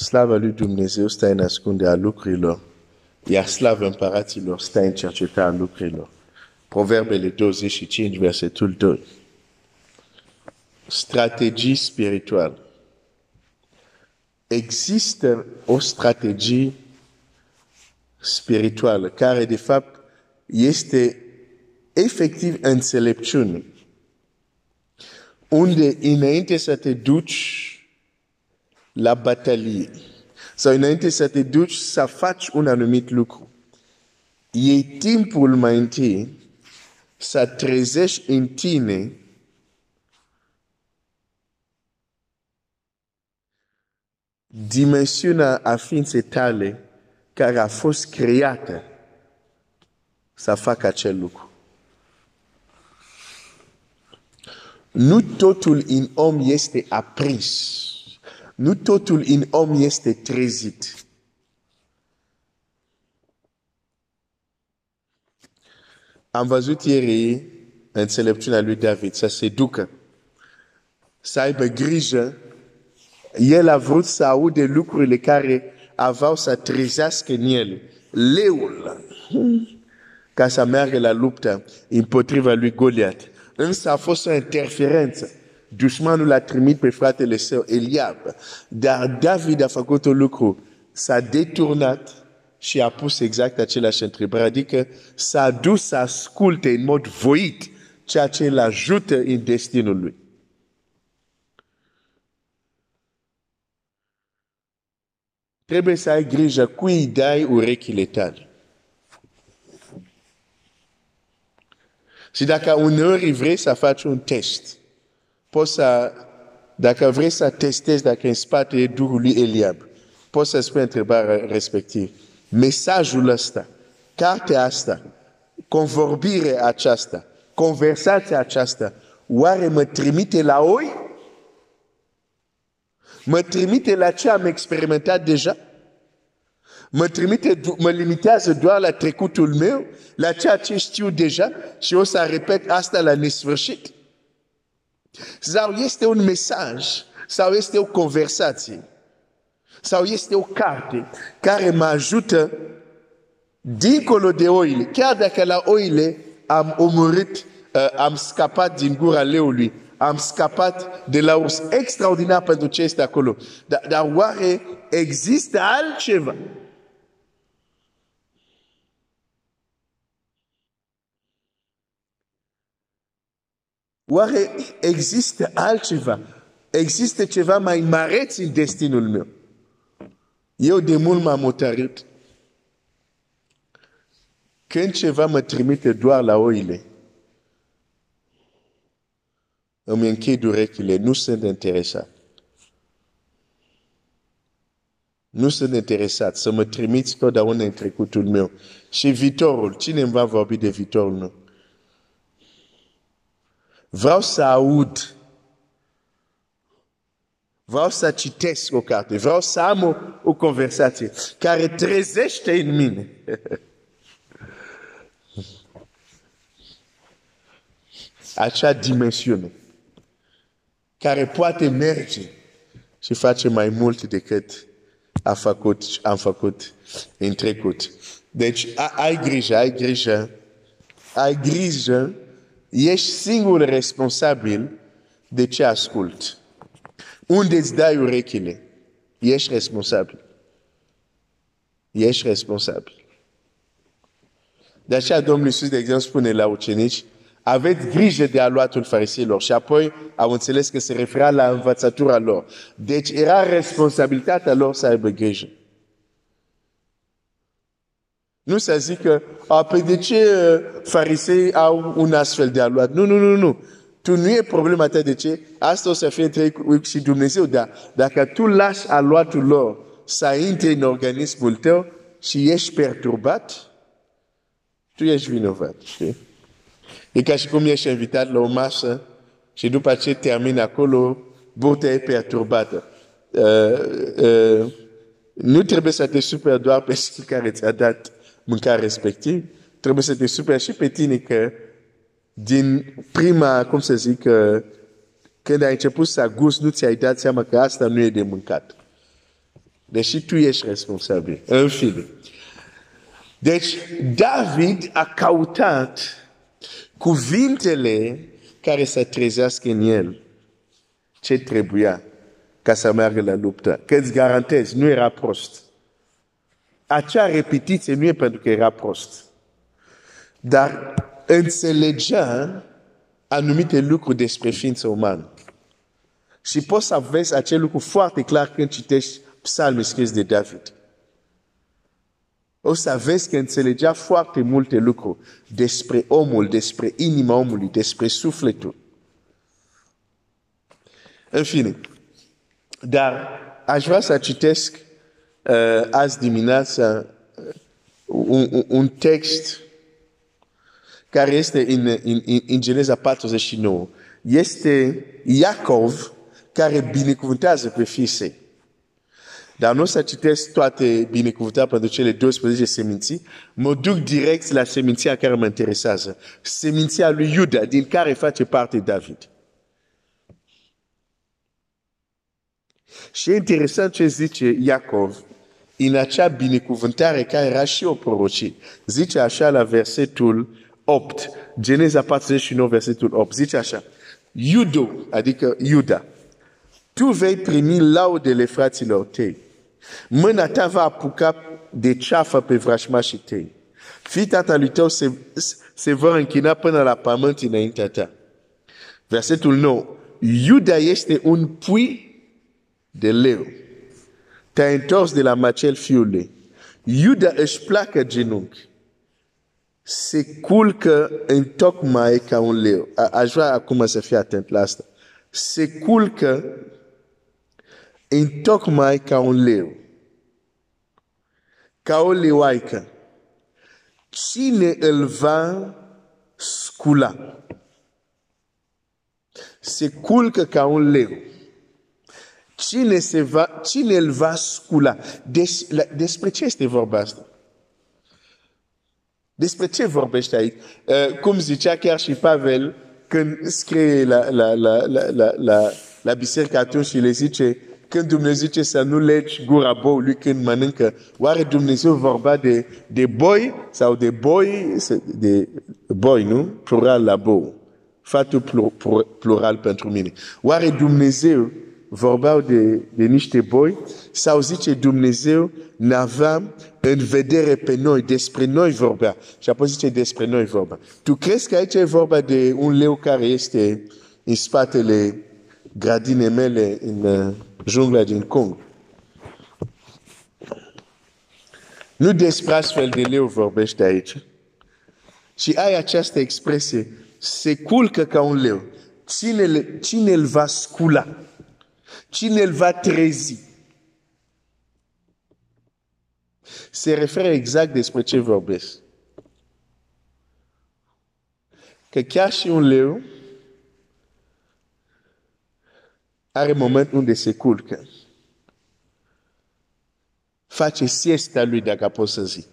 Slava lui Dumnezeu stă în ascunde a lucrurilor, iar slava împăraților stă în cercetarea lucrurilor. Proverbele 25, versetul 2. Strategii spirituale. Există o strategie spirituală care, de fapt, este efectiv înțelepciune. Unde înainte să te duci la batalie sau înainte să te duci să faci un anumit lucru, e timpul mai întâi să trezești în tine dimensiunea a ființei tale care a fost creată să facă acel lucru. Nu totul în om este aprins. Nu totul în om este trezit. Am văzut ieri înțelepciunea lui David să se ducă, să aibă grijă. El a vrut să aude lucrurile care aveau să trezească în el. Leul, ca să meargă la luptă împotriva lui Goliat. Însă a fost o interferență. Dușmanul l-a trimit pe fratele său Eliab. Dar David a făcut un lucru. S-a deturnat și a pus exact același întrebare. Adică s-a dus să asculte în mod voit ceea ce îl ajută în destinul lui. Trebuie să ai grijă cui îi dai urechile tale. Și dacă uneori vrei să faci un test, poți să, dacă vrei să testezi dacă în spate durul lui Eliab, poți să spui întrebarea respectivă. Mesajul ăsta, cartea asta, convorbirea aceasta, conversația aceasta, oare mă trimite la oi? Mă trimite la ce am experimentat deja? Mă trimite, mă limitează doar la trecutul meu, la ceea ce știu deja și o să repet asta la nesfârșit. Sau este un mesaj, sau este o conversație, sau este o carte care mă ajută dincolo de oile, chiar dacă la oile am omorât, uh, am scapat din gura leului, am scapat de la urs extraordinar pentru ce este acolo. Dar, dar oare există altceva? Oare există altceva? Există ceva mai mareț în destinul meu? Eu de mult m-am motărât. Când ceva mă trimite doar la oile, îmi închid urechile, nu sunt interesat. Nu sunt interesat să mă trimiți totdeauna în trecutul meu. Și viitorul, cine îmi va vorbi de viitorul meu? Vreau să aud. Vreau să citesc o carte. Vreau să am o, o conversație care trezește în mine. Acea dimensiune care poate merge și face mai mult decât a făcut, am făcut în trecut. Deci ai grijă, ai grijă, ai grijă ești singur responsabil de ce ascult. Unde îți dai urechile? Ești responsabil. Ești responsabil. De aceea Domnul Iisus, de exemplu, spune la ucenici, aveți grijă de aluatul fariseilor și apoi au înțeles că se referea la învățătura lor. Deci era responsabilitatea lor să aibă grijă. Nu să zică, a, pe de ce uh, farisei au un astfel de aluat? Nu, nu, nu, nu. Tu nu e problema ta de ce? Asta o să fie între și Dumnezeu. Dar dacă tu lași aluatul lor să intre în organismul tău și ești perturbat, tu ești vinovat. Știi? E ca și cum ești invitat la o masă și după ce termini acolo, burta e perturbată. Uh, uh, nu trebuie să te super doar pe cel care ți-a dat mâncare respectiv, trebuie să te superi și pe tine că din prima, cum să zic, când ai început să gust, nu ți-ai dat seama că asta nu e de mâncat. Deși tu ești responsabil. În fine. Deci, David a căutat cuvintele care să trezească în el ce trebuia ca să meargă la luptă. Că îți garantez, nu era prost. Acea repetiție nu e pentru că era prost. Dar înțelegea anumite lucruri despre ființa umană. Și poți să vezi acel lucru foarte clar când citești psalmul scris de David. O să vezi că înțelegea foarte multe lucruri despre omul, despre inima omului, despre sufletul. În fine, dar aș vrea să citesc uh, azi dimineața uh, un, un text care este în, în, în, în Geneza 49. Este Iacov care binecuvântează pe fiii săi. Dar nu o să citesc toate binecuvântări pentru cele 12 seminții, mă duc direct la seminția care mă interesează. Seminția lui Iuda, din care face parte David. Și e interesant ce zice Iacov în acea binecuvântare care era și o prorocie. Zice așa la versetul 8, Geneza 49, versetul 8, zice așa, Iudo, adică Iuda, tu vei primi laudele fraților tăi. Mâna ta va apuca de ceafă pe vrașmașii tăi. Fii tatălui tău se, se vor închina până la pământ înaintea ta. Versetul 9. Iuda este un pui de leu. Te-ai întors de la macel fiului. Iuda își placă genunchi. Se culcă în tocmai ca un leu. A, aș vrea acum să fii atent la asta. Se culcă în tocmai ca un leu. Ca o leoaică. Cine îl va scula? Se culcă ca un leu. Cine, se va, cine îl va scula? Des, la, despre ce este vorba asta? Despre ce vorbește aici? Uh, cum zicea chiar și Pavel când scrie la, la, la, la, la, la, la biserică atunci și le zice când Dumnezeu zice să nu legi gura boului când mănâncă, oare Dumnezeu vorba de, de boi sau de boi, de boi, nu? Plural la bou. Fatul plural pentru mine. Oare Dumnezeu vorbeau de, de niște boi sau zice Dumnezeu n-avea în vedere pe noi, despre noi vorbea. Și apoi zice despre noi vorba. Tu crezi că aici e vorba de un leu care este în spatele gradine mele în uh, jungla din Congo? Nu despre astfel de leu vorbește aici. Și ai această expresie, se culcă ca un leu. Cine, cine îl va scula? Cine îl va trezi? Se referă exact despre ce vorbesc. Că chiar și un leu are moment unde se culcă. Face siesta lui, dacă pot să zic.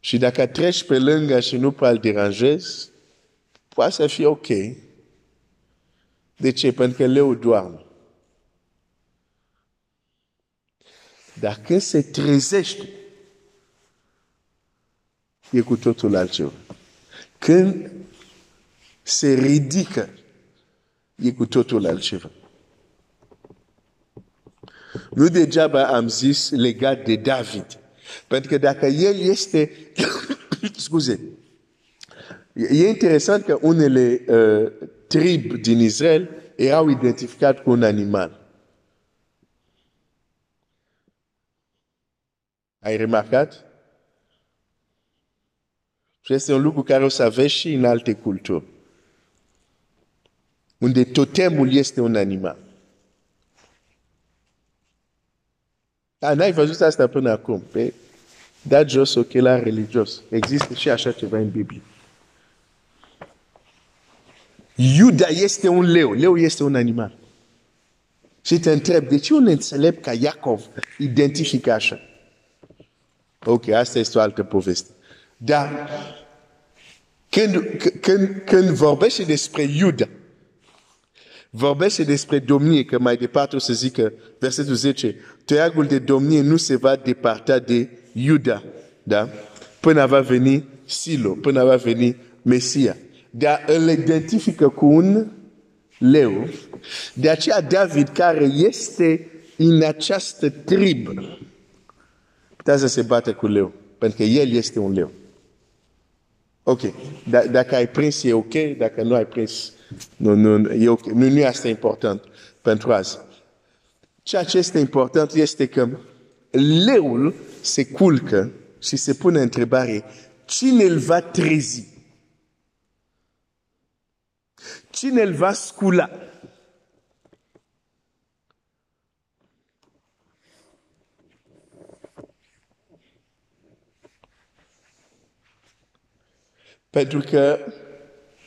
Și dacă treci pe lângă și nu prea îl deranjezi, poate să fie ok. De ce? Pentru că leu doarme. Dar când se trezește, e cu totul altceva. Când se ridică, e cu totul altceva. Nu degeaba am zis legat de David. Pentru că dacă el este, scuze, e interesant că unele uh, trib din Israel erau identificate cu un animal. Ai remarcat? Și este un lucru care o să aveți și în alte culturi. Unde totemul este un animal. Dar n-ai văzut asta până acum. Pe da jos ochelari religios. Există și așa ceva în Biblie. Iuda este un leu. Leu este un animal. Și te întreb, de ce un înțelept ca Iacov identifică așa? Ok, asta este o altă poveste. Dar când, când, când vorbește despre Iuda, vorbește despre domnie, că mai departe o să zică, versetul 10, toiagul de domnie nu se va departa de Iuda, da? Până va veni Silo, până va veni Mesia. Dar îl identifică cu un leu. De aceea David, care este în această tribă, putea să se bată cu leu, pentru că el este un leu. Ok, D dacă ai prins e ok, dacă nu ai prins, nu, nu, e ok. Nu, nu asta important pentru azi. Ceea ce este important este că leul se culcă și se pune întrebare, cine îl va trezi? Cine îl va scula? Pentru că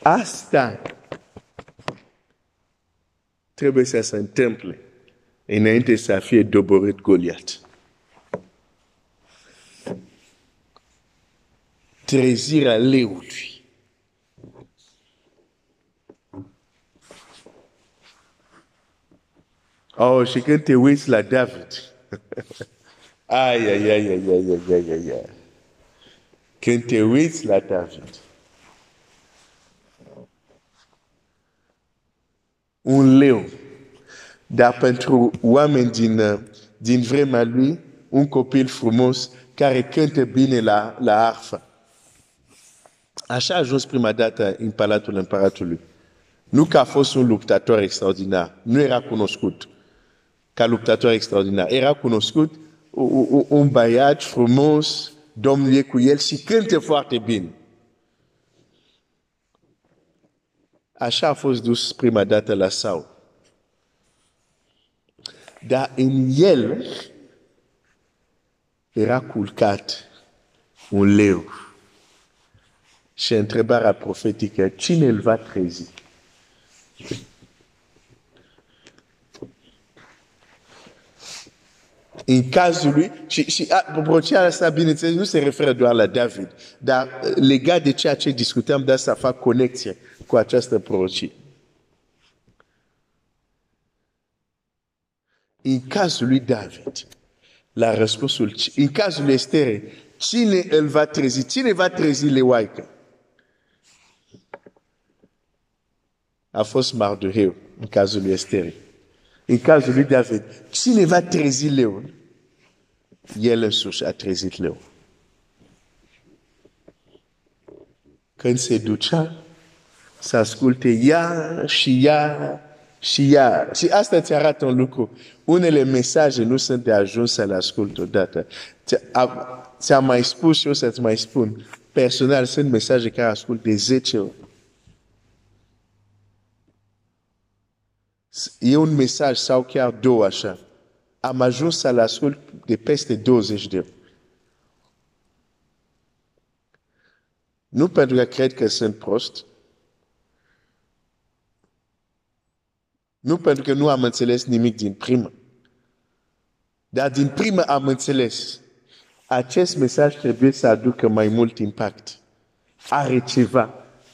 asta trebuie să se întâmple înainte să fie doborât Goliat. Trezirea leului. Oh, și când te uiți la David, ai, ai, ai, ai, ai, ai, ai, ai. Când te uiți la David, un leu, dar pentru oameni din, din vremea lui, un copil frumos care cântă bine la, la arfă. Așa a ajuns prima dată în Palatul Împăratului. Nu că a fost un luptător extraordinar, nu era cunoscut ca luptător extraordinar, era cunoscut un, un băiat frumos, Domnul e cu el și cântă foarte bine. Așa a fost dus prima dată la Saul. Dar în el era culcat un leu. Și întrebarea profetică, cine îl va trezi? În cazul lui, și, și prorocia asta, bineînțeles, nu se referă doar la David, dar legat de ceea ce discutam, de asta fac conexie cu această prorocie. În cazul lui David, la răspunsul, în cazul lui Estere, cine îl va trezi? Cine va trezi leoaică? A fost Mardoheu în cazul lui Estere. În cazul lui David, cine va trezi leul? El însuși a trezit leul. Când se ducea, să asculte ea și ea și ea. Și asta ți arată un lucru. Unele mesaje nu sunt de ajuns să le ascult odată. Ți-am mai spus și o să-ți mai spun. Personal, sunt mesaje care ascult de 10 ori. E un mesaj sau chiar două așa. Am ajuns să-l ascult de peste 20 de ori. Nu pentru că cred că sunt prost, Nu pentru că nu am înțeles nimic din primă. Dar din primă am înțeles. Acest mesaj trebuie să aducă mai mult impact. Are ceva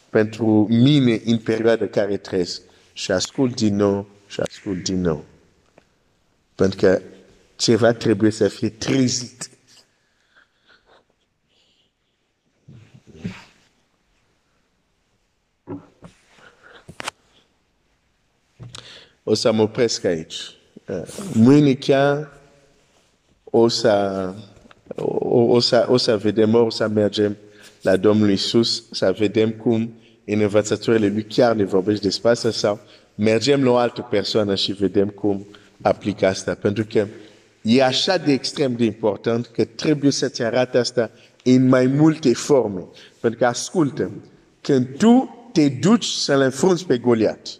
pentru mine în perioada care trăiesc. Și ascult din nou și ascult din nou. Pentru că ceva trebuie să fie trezit. O să mă opresc aici. Uh, mâine chiar o să, o, o, să, o să vedem, o să mergem la Domnul Iisus, să vedem cum în învățătorile lui chiar ne vorbește despre asta sau mergem la o altă persoană și vedem cum aplică asta. Pentru că e așa de extrem de important că trebuie să-ți arate asta în mai multe forme. Pentru că ascultă, când tu te duci să-l înfrunți pe Goliat,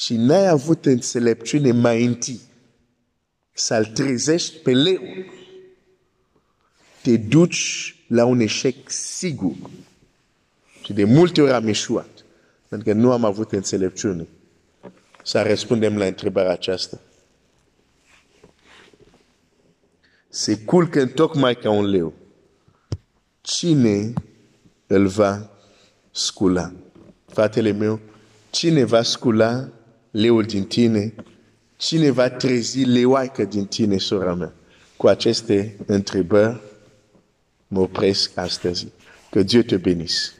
și n-ai avut înțelepciune mai întâi să-l trezești pe leu, te duci la un eșec sigur. Și de multe ori am eșuat, pentru că nu am avut înțelepciune să răspundem la întrebarea aceasta. Se culcă tocmai ca un leu. Cine îl va scula? Fratele meu, Cine va scula leul din tine? Cine va trezi leoaică din tine, sora mea? Cu aceste întrebări mă opresc astăzi. Que Dieu te bénisse.